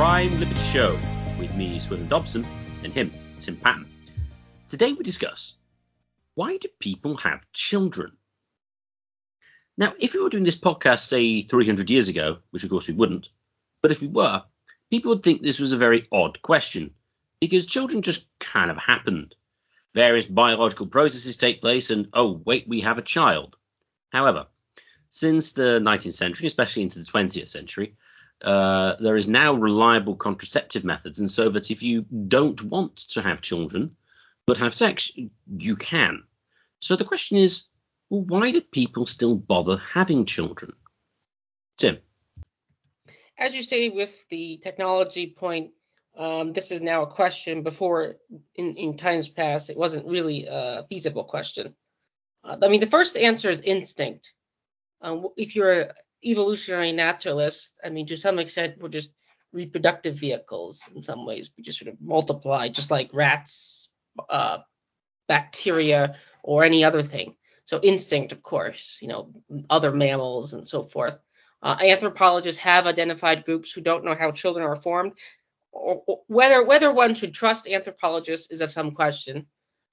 Prime Liberty Show with me, Swithin Dobson, and him, Tim Patton. Today we discuss why do people have children? Now, if we were doing this podcast, say, 300 years ago, which of course we wouldn't, but if we were, people would think this was a very odd question because children just kind of happened. Various biological processes take place, and oh, wait, we have a child. However, since the 19th century, especially into the 20th century, uh, there is now reliable contraceptive methods, and so that if you don't want to have children but have sex, you can. So the question is, well, why do people still bother having children? Tim. As you say, with the technology point, um, this is now a question. Before, in, in times past, it wasn't really a feasible question. Uh, I mean, the first answer is instinct. Um, if you're evolutionary naturalists, I mean, to some extent, we're just reproductive vehicles in some ways. We just sort of multiply, just like rats, uh, bacteria, or any other thing. So instinct, of course, you know, other mammals and so forth. Uh, anthropologists have identified groups who don't know how children are formed. Or, or whether whether one should trust anthropologists is of some question.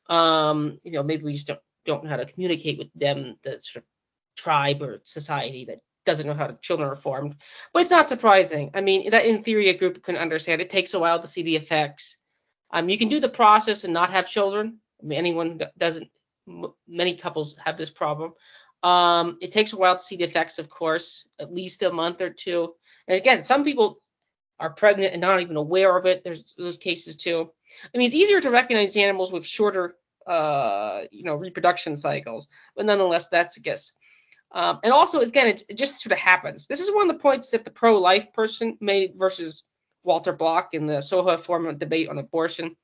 Um, you know, maybe we just don't, don't know how to communicate with them, the sort of tribe or society that doesn't know how children are formed. But it's not surprising. I mean, that in theory a group can understand. It takes a while to see the effects. Um, you can do the process and not have children. I mean, anyone doesn't. Many couples have this problem. Um, it takes a while to see the effects, of course, at least a month or two. And again, some people are pregnant and not even aware of it. There's those cases too. I mean, it's easier to recognize animals with shorter, uh, you know, reproduction cycles, but nonetheless, that's a guess. Um, and also, again, it, it, just sort of happens. This is one of the points that the pro-life person made versus Walter Block in the Soho Forum debate on abortion.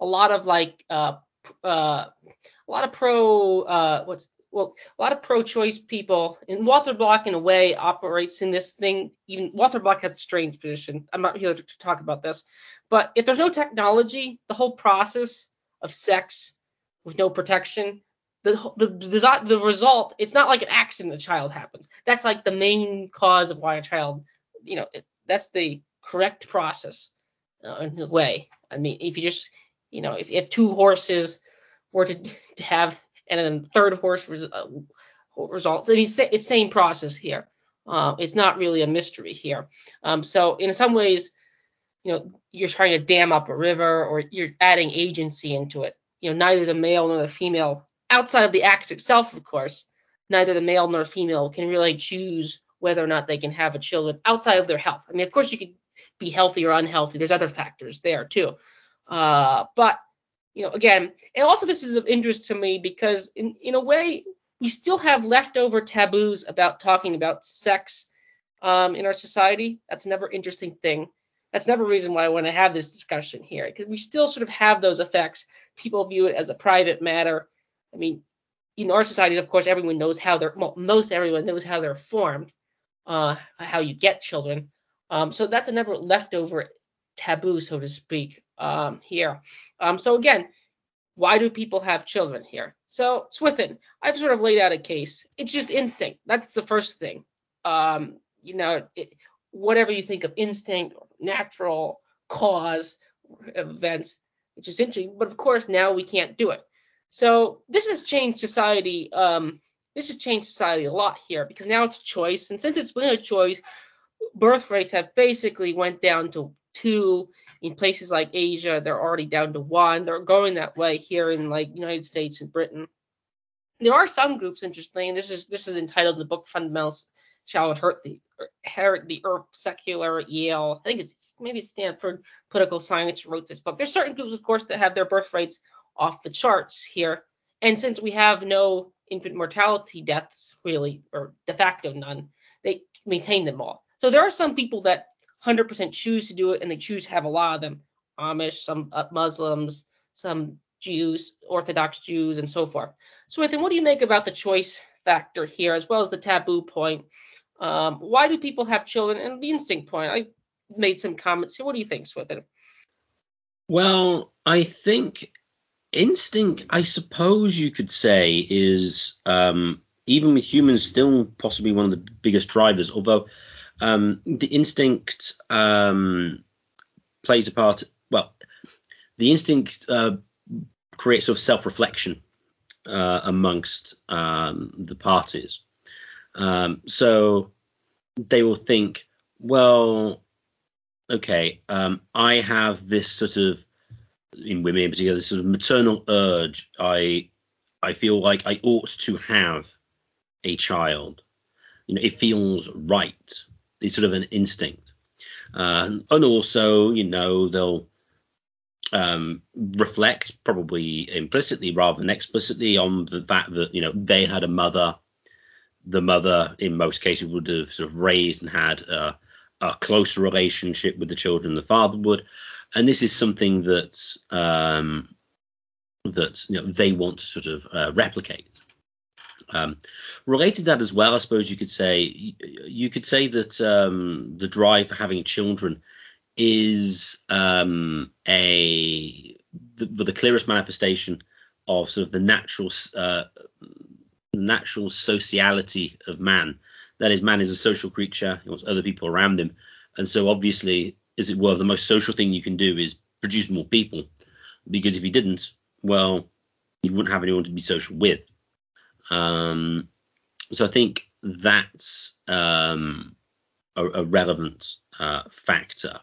A lot of like, uh, uh, a lot of pro, uh, what's well, a lot of pro-choice people, and Walter Block in a way operates in this thing. Even Walter Block has a strange position. I'm not here to talk about this, but if there's no technology, the whole process of sex with no protection the, the the result it's not like an accident a child happens. That's like the main cause of why a child you know it, that's the correct process uh, in a way. I mean if you just you know if, if two horses were to, to have and then third horse res, uh, results I mean, it's the same process here. Uh, it's not really a mystery here. Um, so in some ways you know you're trying to dam up a river or you're adding agency into it. You know neither the male nor the female outside of the act itself, of course, neither the male nor female can really choose whether or not they can have a child outside of their health. I mean, of course, you could be healthy or unhealthy. There's other factors there too. Uh, but you know, again, and also this is of interest to me because in in a way we still have leftover taboos about talking about sex um, in our society. That's another interesting thing. That's another reason why I want to have this discussion here because we still sort of have those effects. People view it as a private matter. I mean, in our societies, of course, everyone knows how they're, well, most everyone knows how they're formed, uh, how you get children. Um, so that's another leftover taboo, so to speak, um, here. Um, so again, why do people have children here? So Swithin, I've sort of laid out a case. It's just instinct. That's the first thing. Um, you know, it, whatever you think of instinct, natural cause events, which is interesting. But of course, now we can't do it. So this has changed society. Um, this has changed society a lot here because now it's choice, and since it's been a choice, birth rates have basically went down to two. In places like Asia, they're already down to one. They're going that way here in like United States and Britain. There are some groups, interestingly, and this is this is entitled the book Fundamentals Shall Hurt the Inherit the Earth Secular Yale. I think it's maybe it's Stanford Political Science wrote this book. There's certain groups, of course, that have their birth rates off the charts here. And since we have no infant mortality deaths, really, or de facto none, they maintain them all. So there are some people that 100% choose to do it, and they choose to have a lot of them Amish, some uh, Muslims, some Jews, Orthodox Jews, and so forth. So, Swithin, what do you make about the choice factor here, as well as the taboo point? Um, why do people have children? And the instinct point. I made some comments here. What do you think, Swithin? Well, I think instinct, I suppose you could say, is um, even with humans still possibly one of the biggest drivers. Although Um, the instinct um, plays a part. Well, the instinct uh, creates sort of self-reflection uh, amongst um, the parties. Um, so they will think, well, okay, um, I have this sort of in women in particular, this sort of maternal urge. I I feel like I ought to have a child. You know, it feels right. It's sort of an instinct, uh, and also, you know, they'll um, reflect probably implicitly rather than explicitly on the fact that you know they had a mother. The mother, in most cases, would have sort of raised and had a, a closer relationship with the children the father would, and this is something that um, that you know, they want to sort of uh, replicate. Um, related to that as well, I suppose you could say you could say that um, the drive for having children is um, a the, the, clearest manifestation of sort of the natural uh, natural sociality of man. That is, man is a social creature. He wants other people around him, and so obviously, as it were, the most social thing you can do is produce more people, because if you didn't, well, you wouldn't have anyone to be social with. Um, so I think that's um, a, a, relevant uh, factor.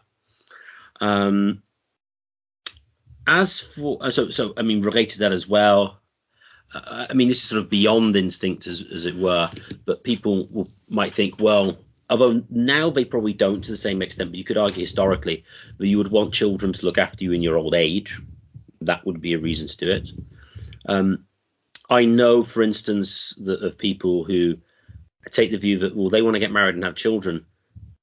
Um, as for uh, so so I mean related to that as well. I mean this is sort of beyond instinct as as it were, but people will, might think well. Although now they probably don't to the same extent, but you could argue historically that you would want children to look after you in your old age. That would be a reason to do it. Um, I know, for instance, that of people who take the view that well they want to get married and have children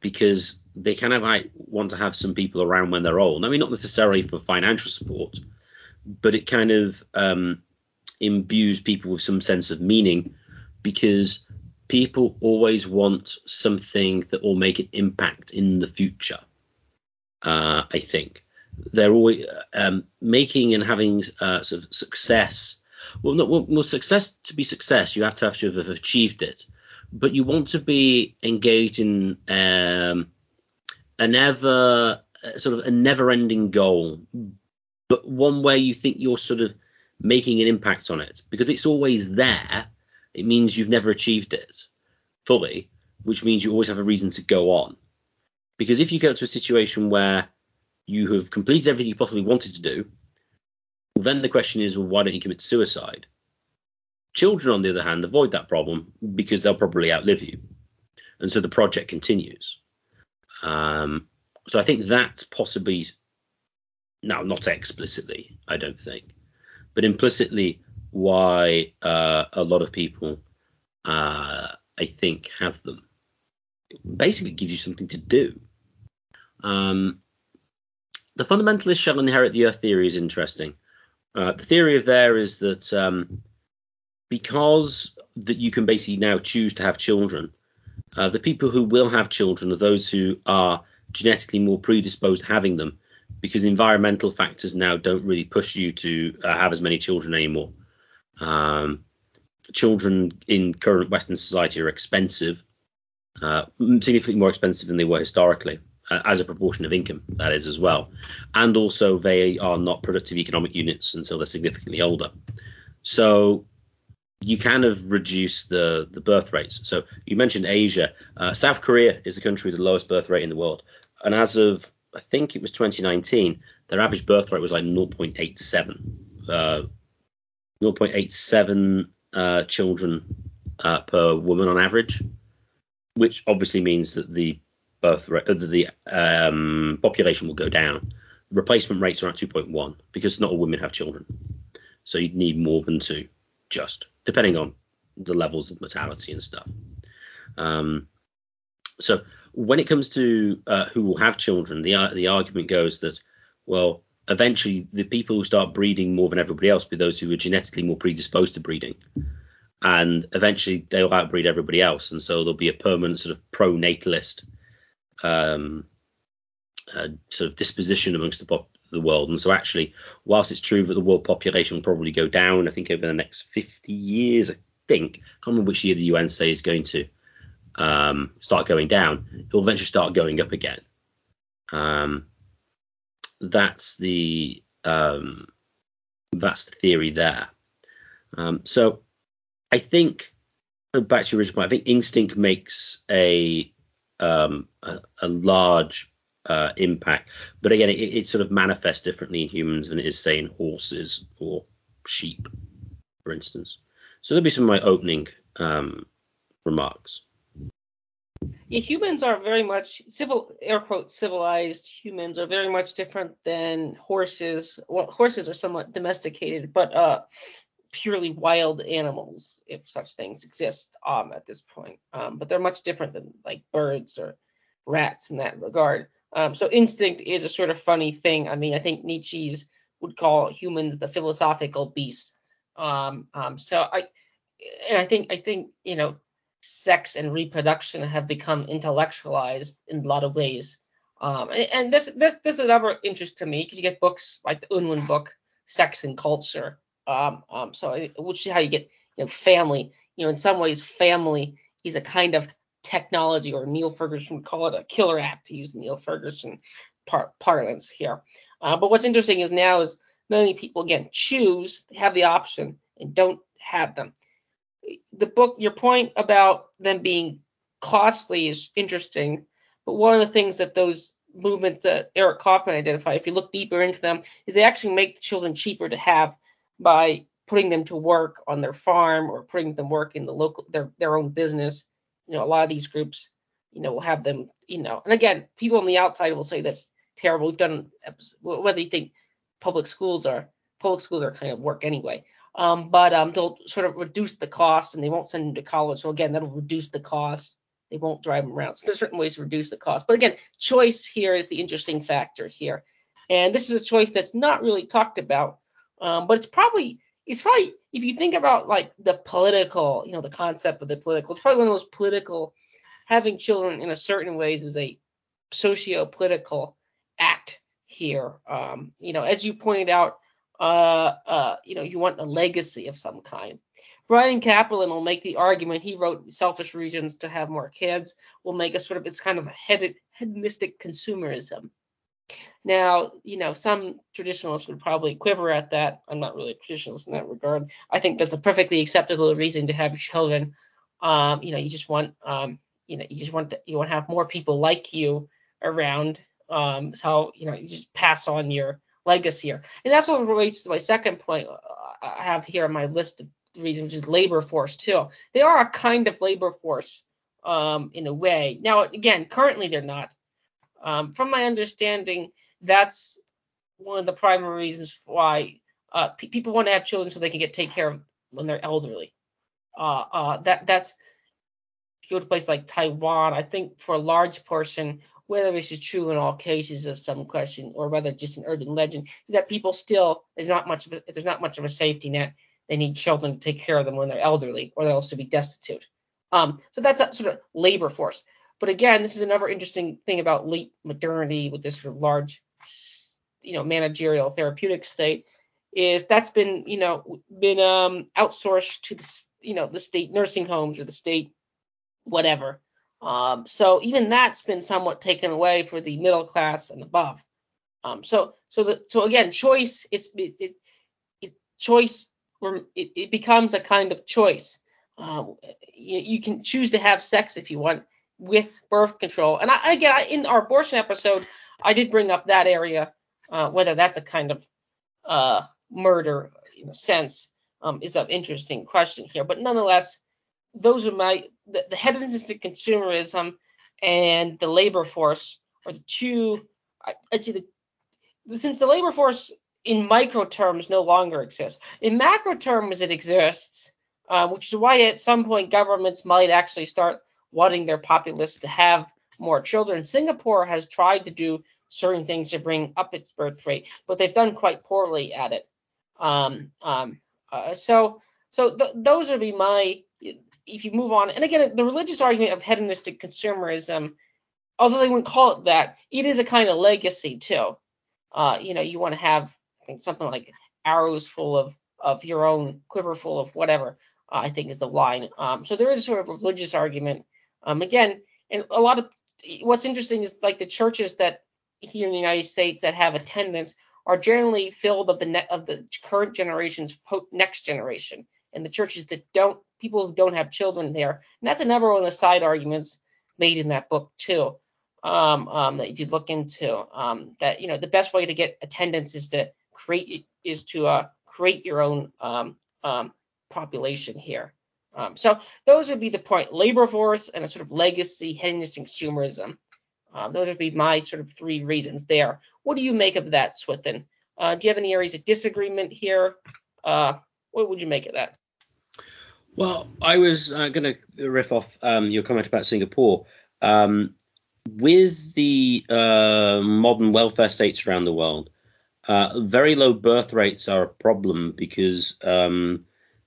because they kind of like want to have some people around when they're old. I mean, not necessarily for financial support, but it kind of um, imbues people with some sense of meaning because people always want something that will make an impact in the future. Uh, I think they're always um, making and having uh, sort of success. Well, not well, well, success to be success, you have to have to have achieved it but you want to be engaged in um, an ever sort of a never-ending goal, but one where you think you're sort of making an impact on it because it's always there. It means you've never achieved it fully, which means you always have a reason to go on. Because if you get to a situation where you have completed everything you possibly wanted to do, then the question is, well, why don't you commit suicide? Children, on the other hand, avoid that problem because they'll probably outlive you. And so the project continues. Um, so I think that's possibly, now not explicitly, I don't think, but implicitly why uh, a lot of people, uh, I think, have them. It basically gives you something to do. Um, the fundamentalist shall inherit the earth theory is interesting. Uh, the theory of there is that um, because that you can basically now choose to have children, uh, the people who will have children are those who are genetically more predisposed to having them because environmental factors now don't really push you to uh, have as many children anymore. Um, children in current Western society are expensive, uh, significantly more expensive than they were historically, uh, as a proportion of income, that is as well. And also, they are not productive economic units until they're significantly older. So you kind of reduce the the birth rates. So you mentioned Asia. Uh, South Korea is the country with the lowest birth rate in the world, and as of I think it was 2019, their average birth rate was like 0.87, uh, 0.87 uh, children uh, per woman on average, which obviously means that the birth rate, uh, the um, population will go down. Replacement rates are at 2.1 because not all women have children, so you need more than two, just depending on the levels of mortality and stuff. Um, so when it comes to uh, who will have children, the uh, the argument goes that well, eventually the people who start breeding more than everybody else be those who are genetically more predisposed to breeding, and eventually they'll outbreed everybody else, and so there'll be a permanent sort of pro-natalist um, uh, sort of disposition amongst the pop- the world. And so actually, whilst it's true that the world population will probably go down, I think over the next 50 years, I think, I can't remember which year the UN say is going to, um, start going down, it will eventually start going up again. Um, that's the um, that's the theory there. Um, so I think back to your original point, I think instinct makes a um, a, a, large uh, impact, but again, it, it, sort of manifests differently in humans than it is say in horses or sheep, for instance. So there'll be some of my opening um, remarks. Humans are very much civil air quote civilized humans are very much different than horses. Well, horses are somewhat domesticated, but uh, purely wild animals, if such things exist um, at this point. Um, but they're much different than like birds or rats in that regard. Um, so instinct is a sort of funny thing. I mean, I think Nietzsche's would call humans the philosophical beast. Um, um, so I, and I think I think you know sex and reproduction have become intellectualized in a lot of ways. Um, and, and, this this this is another interest to me because you get books like the Unwin book, Sex and Culture. Um, um, so which is how you get you know family. You know, in some ways, family is a kind of technology, or Niall Ferguson would call it a killer app to use Niall Ferguson par- parlance here. Uh, but what's interesting is now is many people again choose, have the option, and don't have them the book, your point about them being costly is interesting, but one of the things that those movements that Eric Kaufmann identified, if you look deeper into them, is they actually make the children cheaper to have by putting them to work on their farm or putting them work in the local their their own business. You know, a lot of these groups, you know, will have them, you know, and again, people on the outside will say that's terrible. We've done whether you think public schools are public schools are kind of work anyway. Um, but um, they'll sort of reduce the cost and they won't send them to college. So again, that'll reduce the cost. They won't drive them around. So there's certain ways to reduce the cost. But again, choice here is the interesting factor here. And this is a choice that's not really talked about. Um, but it's probably it's probably if you think about like the political, you know, the concept of the political, it's probably one of those political having children in a certain ways is a socio-political act here. Um, you know, as you pointed out, uh, uh, you know, you want a legacy of some kind. Bryan Caplan will make the argument. He wrote Selfish Reasons to Have More Kids. Will make a sort of it's kind of a hedonistic consumerism. Now, you know, some traditionalists would probably quiver at that. I'm not really a traditionalist in that regard. I think that's a perfectly acceptable reason to have children. Um, you know, you just want, um, you know, you just want to, you want to have more people like you around. Um, so you know, you just pass on your legacy here. And that's what relates to my second point uh, I have here on my list of reasons, which is labor force too. They are a kind of labor force um, in a way. Now, again, currently they're not. Um, from my understanding, that's one of the primary reasons why uh, people want to have children so they can get take care of when they're elderly. Uh, uh, that that's if you go to a place like Taiwan, I think for a large portion, whether this is true in all cases of some question or whether just an urban legend, is that people still there's not much of a, there's not much of a safety net. They need children to take care of them when they're elderly, or they'll also be destitute. Um, so that's a sort of labor force. But again, this is another interesting thing about late modernity with this sort of large, you know, managerial therapeutic state is that's been, you know, been um, outsourced to the, you know, the state nursing homes or the state whatever. Um, so even that's been somewhat taken away for the middle class and above. Um, so so the so again, choice it's it, it, it choice it, it becomes a kind of choice. Um, you, you, can choose to have sex if you want with birth control. And I, again, I, in our abortion episode, I did bring up that area, uh, whether that's a kind of uh, murder in a sense um, is an interesting question here. But nonetheless, those are my the, the consumerism and the labor force are the two. I, would say the since the labor force in micro terms no longer exists. In macro terms, it exists, uh, which is why at some point governments might actually start wanting their populace to have more children. Singapore has tried to do certain things to bring up its birth rate, but they've done quite poorly at it. Um, um, uh, so, so th- those would be my if you move on, and again, the religious argument of hedonistic consumerism, although they wouldn't call it that, it is a kind of legacy too. Uh, you know, you want to have, I think, something like arrows full of of your own quiver full of whatever. Uh, I think is the line. Um, so there is a sort of religious argument Um, again, and a lot of what's interesting is like the churches that here in the United States that have attendance are generally filled of the ne- of the current generation's po- next generation, and the churches that don't people who don't have children there. And that's another one of the side arguments made in that book too. Um, um, that if you look into um, that, you know, the best way to get attendance is to create is to uh, create your own um, um, population here. Um, so those would be the point: labor force and a sort of legacy hedonistic consumerism. Uh, those would be my sort of three reasons there. What do you make of that, Swithin? Uh, do you have any areas of disagreement here? Uh, what would you make of that? Well, I was uh, going to riff off um, your comment about Singapore. Um, with the uh, modern welfare states around the world, uh, very low birth rates are a problem because um,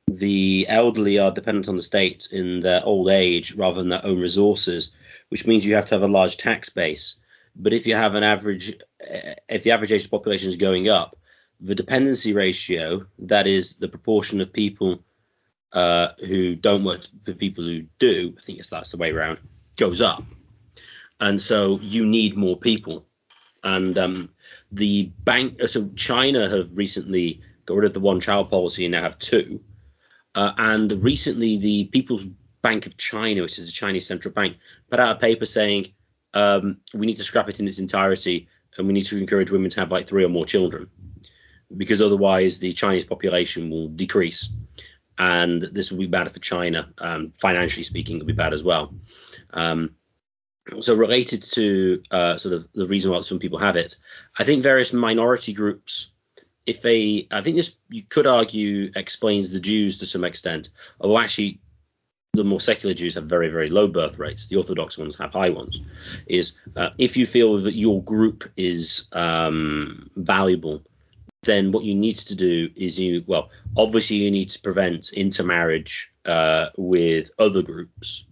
the elderly are dependent on the state in their old age rather than their own resources, which means you have to have a large tax base. But if you have an average, if the average age of the population is going up, the dependency ratio, that is the proportion of people uh, who don't work for people who do, I think it's that's the way around, goes up. And so you need more people. And um, the bank, so China have recently got rid of the one child policy and now have two. Uh, and recently, the People's Bank of China, which is the Chinese central bank, put out a paper saying um, we need to scrap it in its entirety and we need to encourage women to have like three or more children because otherwise the Chinese population will decrease. And this will be bad for China. Um, financially speaking, it'll be bad as well. Um, so related to uh, sort of the reason why some people have it, I think various minority groups if they, I think this you could argue explains the Jews to some extent, although actually the more secular Jews have very very low birth rates. The Orthodox ones have high ones. Is uh, if you feel that your group is um, valuable, then what you need to do is you well obviously you need to prevent intermarriage uh, with other groups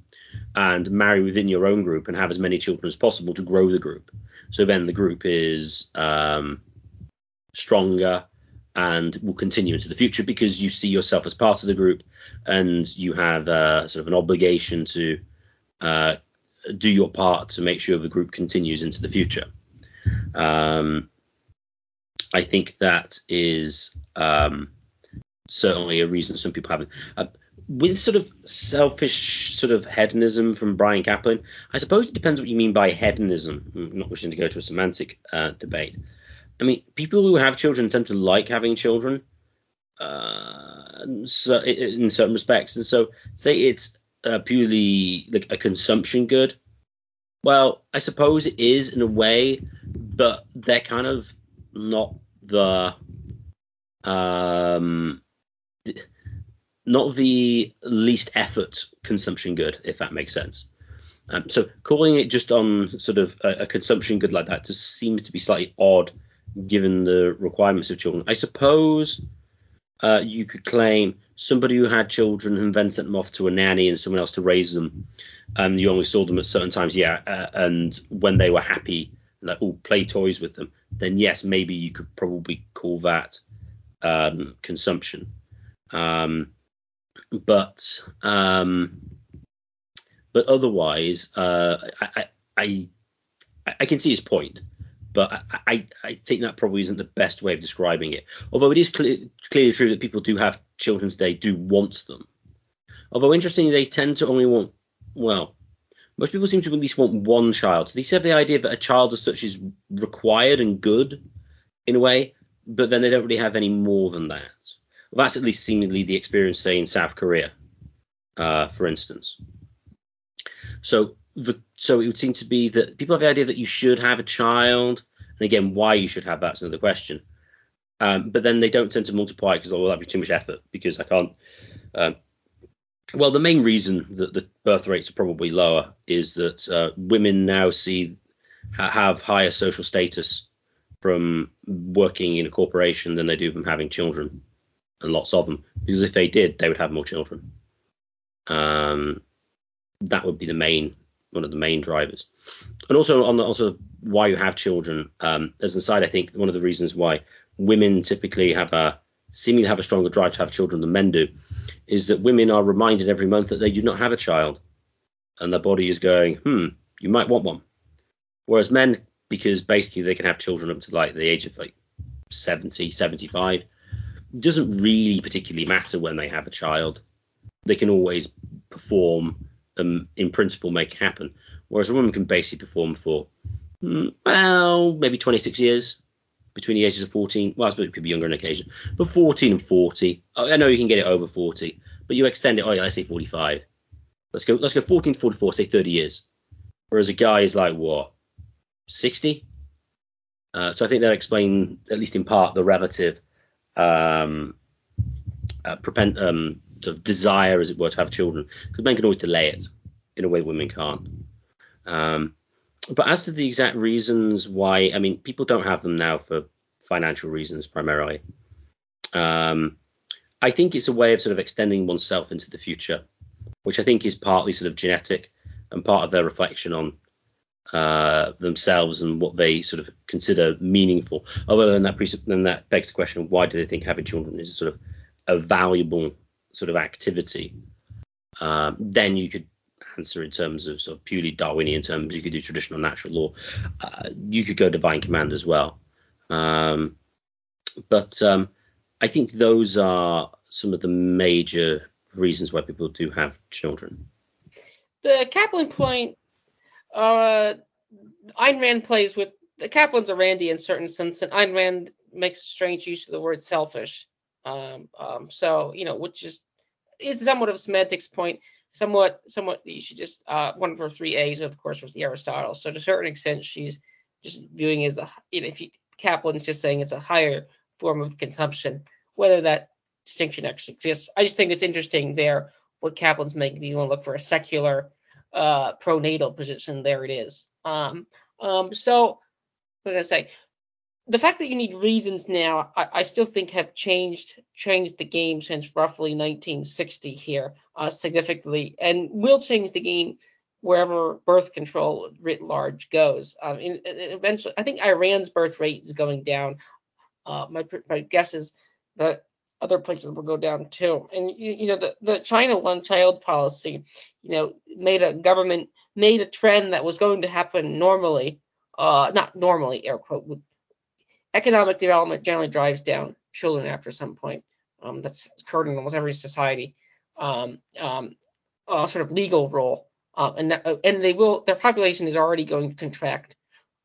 and marry within your own group and have as many children as possible to grow the group. So then the group is um, stronger and will continue into the future because you see yourself as part of the group and you have uh, sort of an obligation to uh, do your part to make sure the group continues into the future. Um, I think that is um, certainly a reason some people haven't. Uh, with sort of selfish sort of hedonism from Bryan Caplan, I suppose it depends what you mean by hedonism. I'm not wishing to go to a semantic uh, debate. I mean, people who have children tend to like having children, uh, so in certain respects, and so say it's uh, purely like a consumption good. Well, I suppose it is in a way, but they're kind of not the um not the least effort consumption good, if that makes sense. Um, so calling it just on sort of a, a, consumption good like that just seems to be slightly odd given the requirements of children. I suppose uh, you could claim somebody who had children and then sent them off to a nanny and someone else to raise them, and you only saw them at certain times, yeah, uh, and when they were happy, like oh, play toys with them, then yes, maybe you could probably call that um, consumption. Um, but um, but otherwise, uh, I, I I can see his point but I, I think that probably isn't the best way of describing it. Although it is clear, clearly true that people do have children today, do want them. Although interestingly, they tend to only want, well, most people seem to at least want one child. So they have the idea that a child as such is required and good in a way, but then they don't really have any more than that. Well, that's at least seemingly the experience, say, in South Korea, uh, for instance. So the, so it would seem to be that people have the idea that you should have a child, and again, why you should have that's another question. Um, but then they don't tend to multiply because oh, that'd be too much effort because I can't. Um, well, the main reason that the birth rates are probably lower is that uh, women now see have higher social status from working in a corporation than they do from having children, and lots of them. Because if they did, they would have more children. Um, that would be the main one of the main drivers. And also on the also why you have children. Um, as an aside, I think one of the reasons why women typically have a seemingly have a stronger drive to have children than men do is that women are reminded every month that they do not have a child. and their body is going, hmm, you might want one. Whereas men, because basically they can have children up to like the age of like 70, 75, doesn't really particularly matter when they have a child. They can always perform and in principle make it happen. Whereas a woman can basically perform for, hmm, well, maybe 26 years between the ages of 14. Well, I suppose it could be younger on occasion, but 14 and 40. I know you can get it over 40, but you extend it. Oh, yeah, let's say 45. Let's go. Let's go 14 to 44. Say 30 years. Whereas a guy is like what 60. Uh, so I think that explain at least in part the relative um, uh, um, sort of desire, as it were, to have children. Because men can always delay it in a way women can't. Um, but as to the exact reasons why, I mean, people don't have them now for financial reasons primarily. Um, I think it's a way of sort of extending oneself into the future, which I think is partly sort of genetic and part of their reflection on uh, themselves and what they sort of consider meaningful. Other than that, then that begs the question: Why do they think having children is sort of a valuable sort of activity? Um, then you could answer in terms of sort of purely Darwinian terms. You could do traditional natural law. Uh, you could go divine command as well. Um, but um, I think those are some of the major reasons why people do have children. The Caplan point, uh, Ayn Rand plays with the Caplan's a Randy in certain sense, and Ayn Rand makes a strange use of the word selfish. Um, um, so you know, which is is somewhat of a semantics point somewhat somewhat should just uh, one of her three A's of course was the Aristotle. So to a certain extent she's just viewing it as a you know if you, Caplan's just saying it's a higher form of consumption. Whether that distinction actually exists, I just think it's interesting there what Caplan's making. You want to look for a secular uh, pronatal position, there it is. Um, um, so what did I say? The fact that you need reasons now, I, I, still think have changed changed the game since roughly 1960 here uh, significantly, and will change the game wherever birth control writ large goes. Um, and, eventually, I think Iran's birth rate is going down. Uh, my my guess is that other places will go down too. And you, you know the the China one child policy, you know, made a government made a trend that was going to happen normally, uh, not normally air quote economic development generally drives down children after some point. Um, that's occurred in almost every society. Um, um, sort of legal role, uh, and that, uh, and they will their population is already going to contract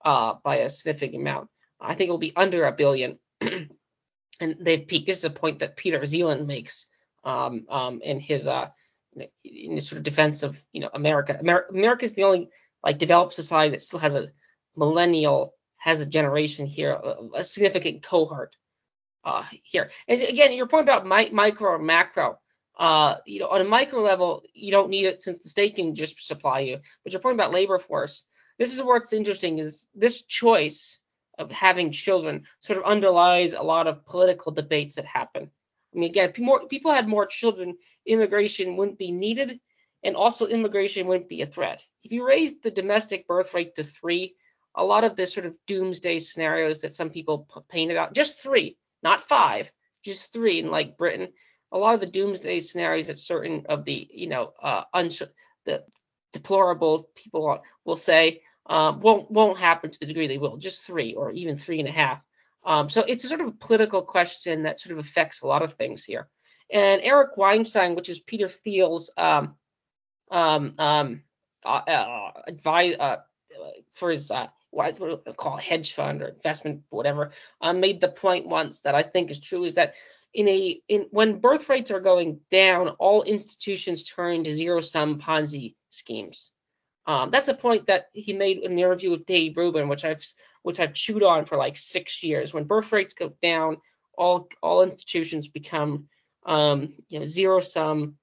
uh, by a significant amount. I think it will be under a billion, and they've peaked. This is a point that Peter Zeihan makes um, um, in his uh, in his sort of defense of you know America. Amer- America is the only like developed society that still has a millennial has a generation here, a, a significant cohort uh, here. And again, your point about mi- micro or macro, uh, you know, on a micro level, you don't need it since the state can just supply you. But your point about labor force, this is what's interesting is this choice of having children sort of underlies a lot of political debates that happen. I mean, again, more people had more children, immigration wouldn't be needed, and also immigration wouldn't be a threat. If you raise the domestic birth rate to three, a lot of the sort of doomsday scenarios that some people p- painted out, just three, not five, just three, in like Britain, a lot of the doomsday scenarios that certain of the, you know, uh, uns- the deplorable people will say um, won't won't happen to the degree they will, just three or even three and a half. Um, so it's a sort of a political question that sort of affects a lot of things here. And Eric Weinstein, which is Peter Thiel's um, um, um, uh, uh, uh, for his uh, what I would call hedge fund or investment, whatever, um, made the point once that I think is true is that in a in when birth rates are going down, all institutions turn to zero sum Ponzi schemes. Um, that's a point that he made in the interview with Dave Rubin, which I've which I've chewed on for like six years. When birth rates go down, all all institutions become um, you know zero sum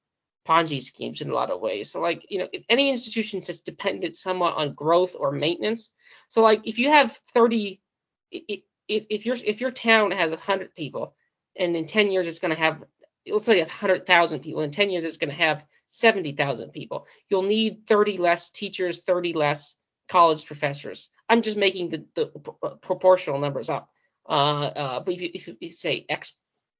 Ponzi schemes in a lot of ways. So like, you know, if any institution that's dependent somewhat on growth or maintenance. So like if you have 30 if if your if your town has 100 people and in 10 years it's going to have let's say 100,000 people in 10 years it's going to have 70,000 people. You'll need 30 less teachers, 30 less college professors. I'm just making the, the proportional numbers up. Uh, uh, but if you, if you say X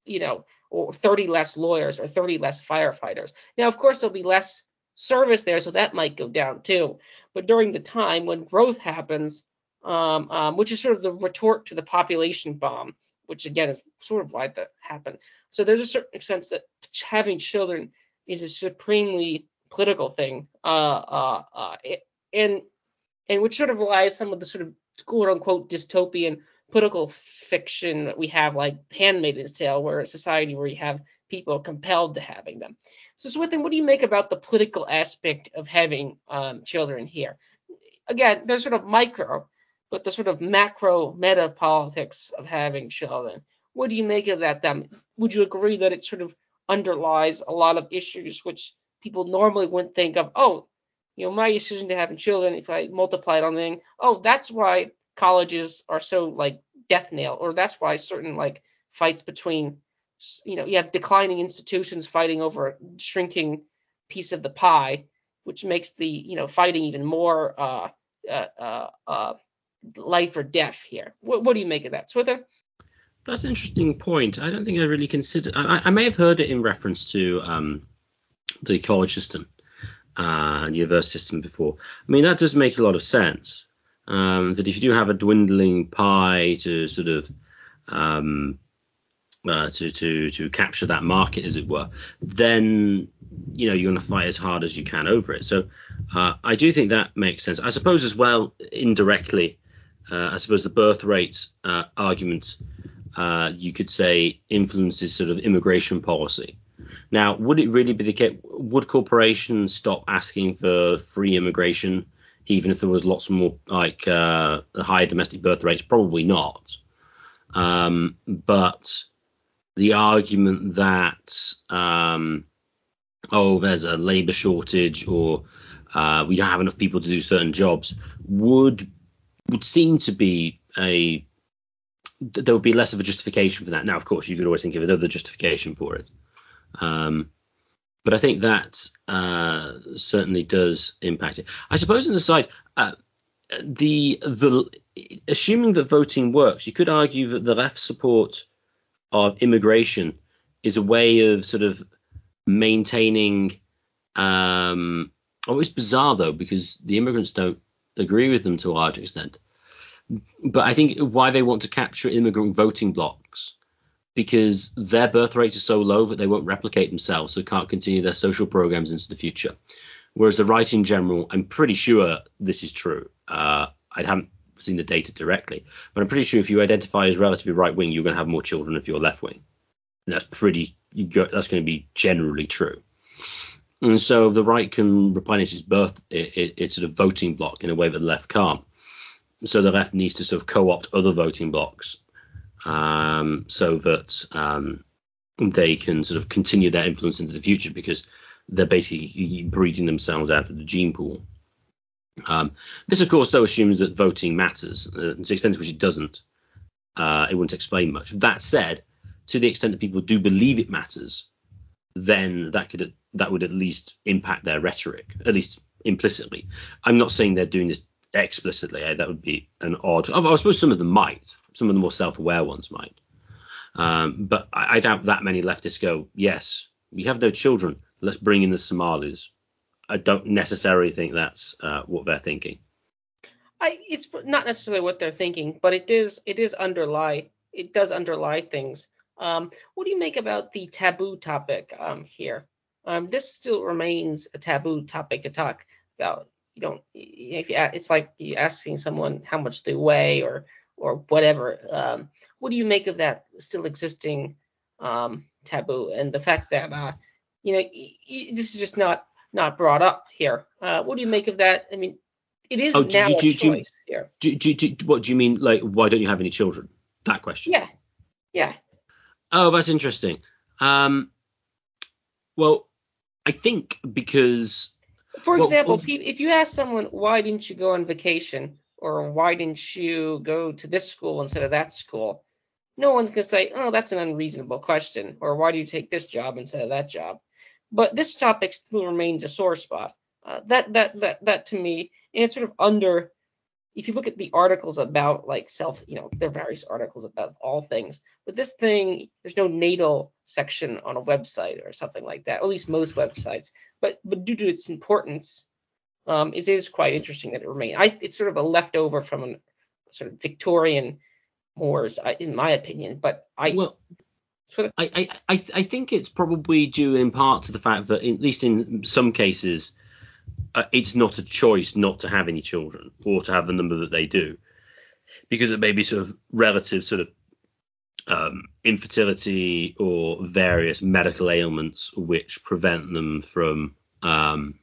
you know, or 30 less lawyers or 30 less firefighters. Now, of course, there'll be less service there, so that might go down too. But during the time when growth happens, um, um, which is sort of the retort to the population bomb, which again is sort of why that happened. So there's a certain sense that having children is a supremely political thing, uh, uh, uh, and and which sort of lies some of the sort of quote unquote dystopian political fiction that we have, like Handmaid's Tale, where a society where you have people compelled to having them. So, Swithin, what do you make about the political aspect of having um, children here? Again, there's sort of micro, but the sort of macro meta politics of having children. What do you make of that? Then, would you agree that it sort of underlies a lot of issues which people normally wouldn't think of? Oh, you know, my decision to having children, if I multiply it on thing, oh, that's why colleges are so like death nail, or that's why certain like fights between, you know, you have declining institutions fighting over a shrinking piece of the pie, which makes the you know fighting even more uh, uh, uh, uh life or death here. What, what do you make of that, Swithin? That's an interesting point. I don't think I really considered. I, I may have heard it in reference to um, the college system uh, the university system before. I mean, that does make a lot of sense. Um, that if you do have a dwindling pie to sort of um, uh, to to to capture that market, as it were, then you know you're going to fight as hard as you can over it. So uh, I do think that makes sense. I suppose as well indirectly, uh, I suppose the birth rates uh, argument uh, you could say influences sort of immigration policy. Now, would it really be the case? Would corporations stop asking for free immigration, even if there was lots more like uh, higher domestic birth rates? Probably not. Um, but the argument that um, oh, there's a labour shortage or uh, we don't have enough people to do certain jobs would would seem to be a there would be less of a justification for that. Now, of course, you could always think of another justification for it. Um, but I think that uh, certainly does impact it. I suppose on the side, uh, the the assuming that voting works, you could argue that the left support of immigration is a way of sort of maintaining. Um, oh, it's bizarre though because the immigrants don't agree with them to a large extent. But I think why they want to capture immigrant voting blocks because their birth rates are so low that they won't replicate themselves, so can't continue their social programs into the future. Whereas the right in general, I'm pretty sure this is true. Uh, I haven't seen the data directly, but I'm pretty sure if you identify as relatively right wing, you're going to have more children if you're left wing. That's pretty. Go, that's going to be generally true. And so the right can replenish its birth, it, it, its sort of voting block in a way that the left can't so the left needs to sort of co-opt other voting blocks um, so that um, they can sort of continue their influence into the future because they're basically breeding themselves out of the gene pool. Um, this, of course, though, assumes that voting matters. Uh, to the extent to which it doesn't, uh, it wouldn't explain much. That said, to the extent that people do believe it matters, then that could that would at least impact their rhetoric, at least implicitly. I'm not saying they're doing this explicitly. Eh? That would be an odd. I suppose some of them might. Some of the more self-aware ones might. Um, but I, I, doubt that many leftists go, yes, we have no children. Let's bring in the Somalis. I don't necessarily think that's uh, what they're thinking. I, it's not necessarily what they're thinking, but it is it is underlie it does underlie things. Um, what do you make about the taboo topic um, here? Um, this still remains a taboo topic to talk about you don't if you it's like you asking someone how much they weigh or or whatever. Um, what do you make of that still existing um, taboo and the fact that uh, you know y- y- this is just not not brought up here? Uh, what do you make of that? I mean, it is oh, do, now do, do, a choice here. Do, do, do, what do you mean? Like, why don't you have any children? That question. Yeah, yeah. Oh, that's interesting. Um, well, I think because for example, well, if you ask someone why didn't you go on vacation or why didn't you go to this school instead of that school, no one's gonna say, oh, that's an unreasonable question, or why do you take this job instead of that job? But this topic still remains a sore spot. Uh, that that that that to me, and it's sort of under if you look at the articles about like self, you know, there are various articles about all things, but this thing, there's no natal section on a website or something like that, at least most websites. But but due to its importance, um, it is quite interesting that it remained. I, it's sort of a leftover from a sort of Victorian wars, in my opinion. But I well. I, I, I, I think it's probably due in part to the fact that, at least in some cases, uh, it's not a choice not to have any children or to have the number that they do, because it may be sort of relative sort of um, infertility or various medical ailments which prevent them from um,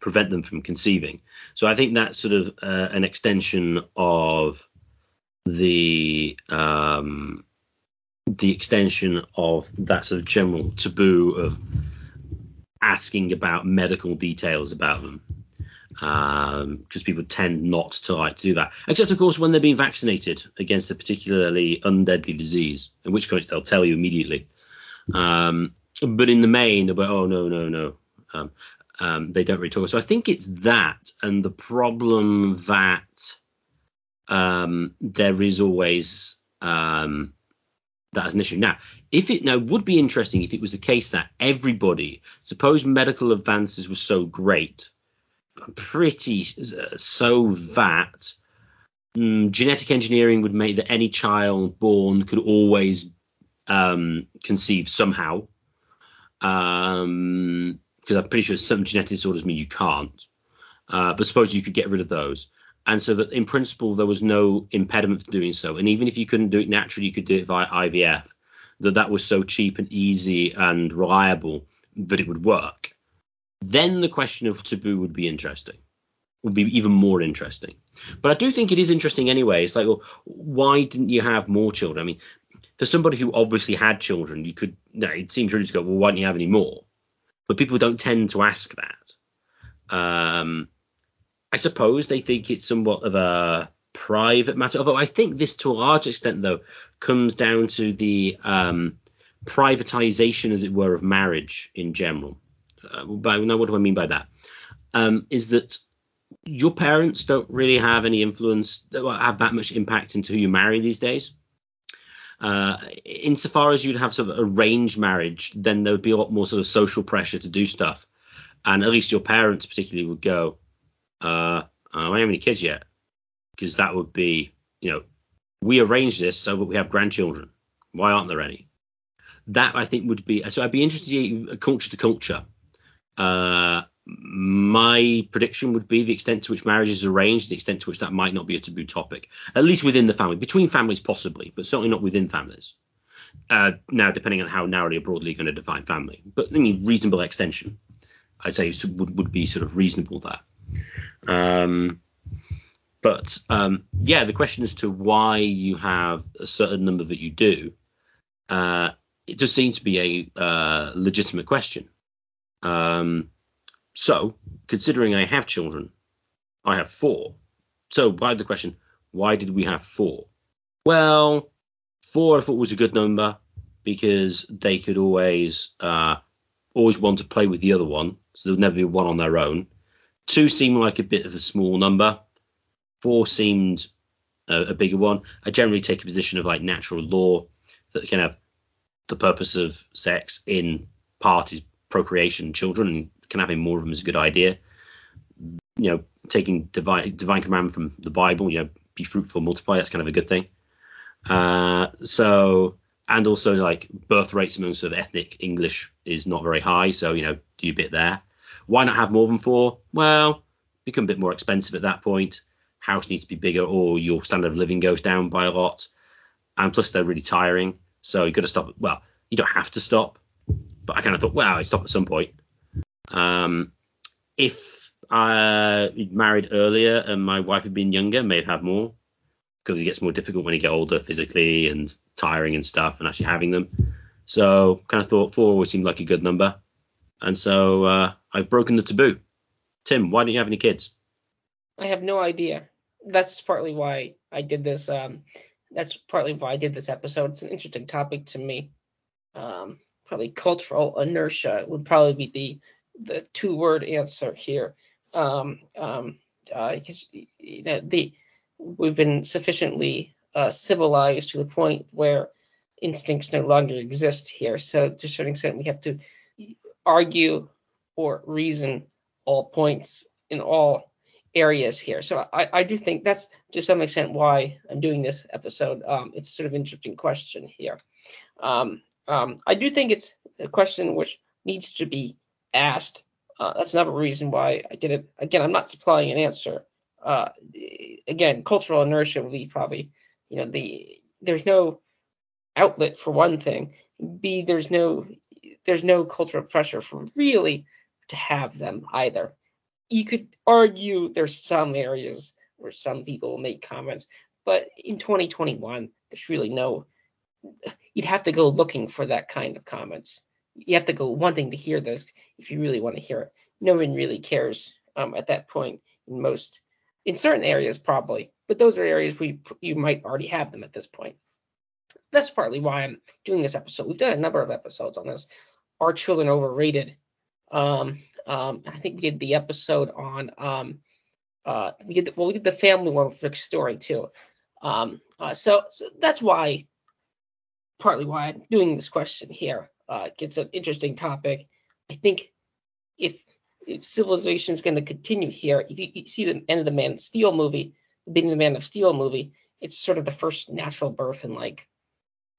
prevent them from conceiving. So I think that's sort of uh, an extension of the um, the extension of that sort of general taboo of asking about medical details about them because um, people tend not to like to do that. Except, of course, when they're being vaccinated against a particularly undeadly disease, in which case they'll tell you immediately. Um, but in the main, like, oh, no, no, no. Um, um, they don't really talk. So I think it's that and the problem that um, there is always um, that as an issue. Now, if it now would be interesting if it was the case that everybody, suppose medical advances were so great, pretty uh, so that um, genetic engineering would make that any child born could always um, conceive somehow. Um, because I'm pretty sure some genetic disorders mean you can't. Uh, but suppose you could get rid of those and so that in principle there was no impediment to doing so. And even if you couldn't do it naturally, you could do it via IVF. That that was so cheap and easy and reliable that it would work. Then the question of taboo would be interesting, would be even more interesting. But I do think it is interesting anyway. It's like, well, why didn't you have more children? I mean, for somebody who obviously had children, you could. No, it seems really to go, well, why don't you have any more? But people don't tend to ask that. Um, I suppose they think it's somewhat of a private matter. Although I think this, to a large extent, though, comes down to the um, privatization, as it were, of marriage in general. Uh, by, now, what do I mean by that? Um, is that your parents don't really have any influence, have that much impact into who you marry these days. Uh, insofar as you'd have sort of arranged marriage, then there would be a lot more sort of social pressure to do stuff, and at least your parents particularly would go, uh, I don't have any kids yet because that would be, you know, we arranged this so that we have grandchildren. Why aren't there any? That I think would be so. I'd be interested see culture to culture. Uh, my prediction would be the extent to which marriage is arranged, the extent to which that might not be a taboo topic, at least within the family, between families possibly, but certainly not within families. Uh, now, depending on how narrowly or broadly you're going to define family, but I mean reasonable extension, I'd say would would be sort of reasonable there. Um, but um, yeah, the question as to why you have a certain number that you do, uh, it does seem to be a uh, legitimate question. Um, so, considering I have children, I have four. So, by the question, why did we have four? Well, four I thought was a good number because they could always uh, always want to play with the other one, so there would never be one on their own. Two seemed like a bit of a small number. Four seemed a, a bigger one. I generally take a position of like natural law that can have the purpose of sex in part is procreation, children, and can having more of them is a good idea. You know, taking divine divine commandment from the Bible, you know, be fruitful, multiply. That's kind of a good thing. Uh, so, and also like birth rates among sort of ethnic English is not very high. So, you know, do a bit there. Why not have more than four? Well, become a bit more expensive at that point. House needs to be bigger, or your standard of living goes down by a lot. And plus, they're really tiring. So you've got to stop. Well, you don't have to stop, but I kind of thought, well, I stop at some point. Um, if I married earlier and my wife had been younger, may have had more because it gets more difficult when you get older physically and tiring and stuff and actually having them. So kind of thought four always seemed like a good number. And so uh, I've broken the taboo. Tim, why don't you have any kids? I have no idea. That's partly why I did this. Um, that's partly why I did this episode. It's an interesting topic to me. Um, probably cultural inertia would probably be the the two word answer here. Um, um, uh, you know, the we've been sufficiently uh, civilized to the point where instincts no longer exist here. So to a certain extent, we have to argue or reason all points in all areas here. So I, I do think that's to some extent why I'm doing this episode. Um, it's sort of interesting question here. Um, um, I do think it's a question which needs to be asked. Uh, that's another reason why I did it. Again, I'm not supplying an answer. Uh, again, cultural inertia will be probably, you know, the there's no outlet for one thing. B, there's no there's no cultural pressure for really to have them either. You could argue there's some areas where some people make comments, but in 2021, there's really no. You'd have to go looking for that kind of comments. You have to go wanting to hear those if you really want to hear it. No one really cares um, at that point in most, in certain areas probably, but those are areas where you, you might already have them at this point that's partly why I'm doing this episode. We've done a number of episodes on this. Are children overrated? Um, um, I think we did the episode on um, uh, we did the, well, we did the family one with Rick's story too. Um, uh, so, so that's why, partly why I'm doing this question here. Uh, it's an interesting topic. I think if if civilization is going to continue here, if you, you, see the end of the Man of Steel movie, the beginning of the Man of Steel movie, it's sort of the first natural birth in like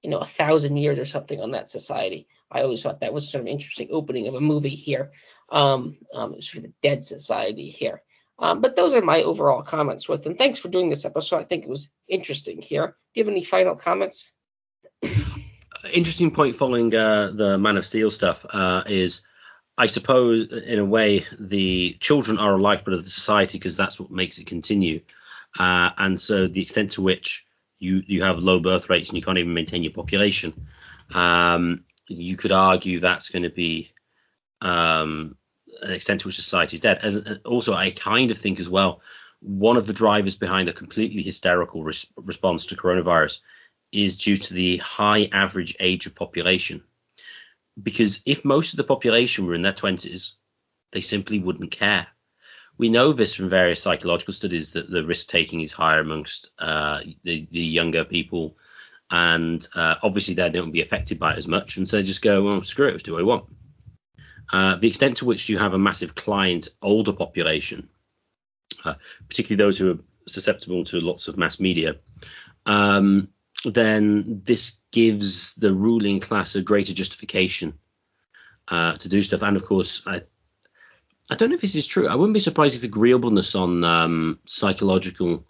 you know, a thousand years or something on that society. I always thought that was sort of interesting opening of a movie here. Um, um, sort of a dead society here. Um, but those are my overall comments with them. Thanks for doing this episode. I think it was interesting here. Do you have any final comments? Interesting point following uh, the Man of Steel stuff uh, is, I suppose, in a way, the children are a lifeblood of the society because that's what makes it continue. Uh, and so the extent to which you you have low birth rates and you can't even maintain your population. Um, you could argue that's going to be um, an extent to which society is dead. As also, I kind of think as well, one of the drivers behind a completely hysterical res- response to coronavirus is due to the high average age of population. Because if most of the population were in their 20s, they simply wouldn't care we know this from various psychological studies that the risk taking is higher amongst uh, the, the, younger people, and uh, obviously they don't be affected by it as much, and so they just go, well, screw it, let's do what I want. Uh, the extent to which you have a massive client older population, uh, particularly those who are susceptible to lots of mass media, um, then this gives the ruling class a greater justification uh, to do stuff. And of course, I I don't know if this is true. I wouldn't be surprised if agreeableness on um, psychological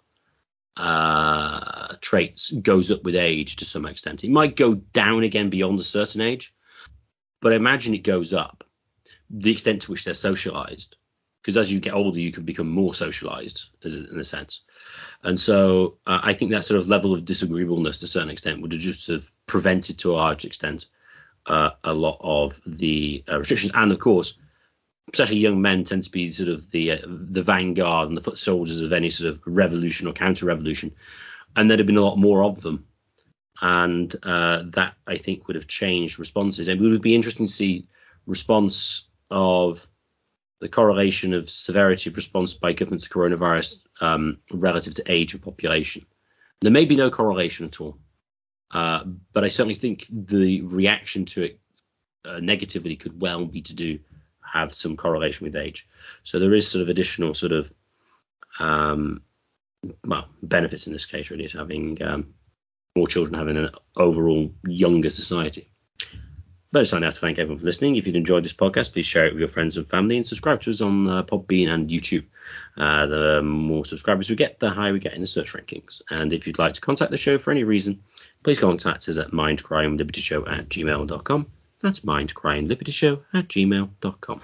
uh, traits goes up with age to some extent. It might go down again beyond a certain age, but I imagine it goes up the extent to which they're socialized. Because as you get older, you can become more socialized, in a sense. And so uh, I think that sort of level of disagreeableness to a certain extent would have just have prevented to a large extent uh, a lot of the uh, restrictions. And of course, especially young men tend to be sort of the uh, the vanguard and the foot soldiers of any sort of revolution or counter revolution, and there'd have been a lot more of them, and uh, that I think would have changed responses. And it would be interesting to see response of the correlation of severity of response by government to coronavirus um, relative to age of population. There may be no correlation at all, uh, but I certainly think the reaction to it uh, negatively could well be to do have some correlation with age. So there is sort of additional sort of um, well benefits in this case really is having um, more children having an overall younger society. But it's time now to thank everyone for listening. If you've enjoyed this podcast, please share it with your friends and family and subscribe to us on uh, Podbean and YouTube. Uh, the more subscribers we get, the higher we get in the search rankings. And if you'd like to contact the show for any reason, please contact us at mindcrimelibertyshow at gmail.com. That's mindcrimelibertyshow at gmail.com.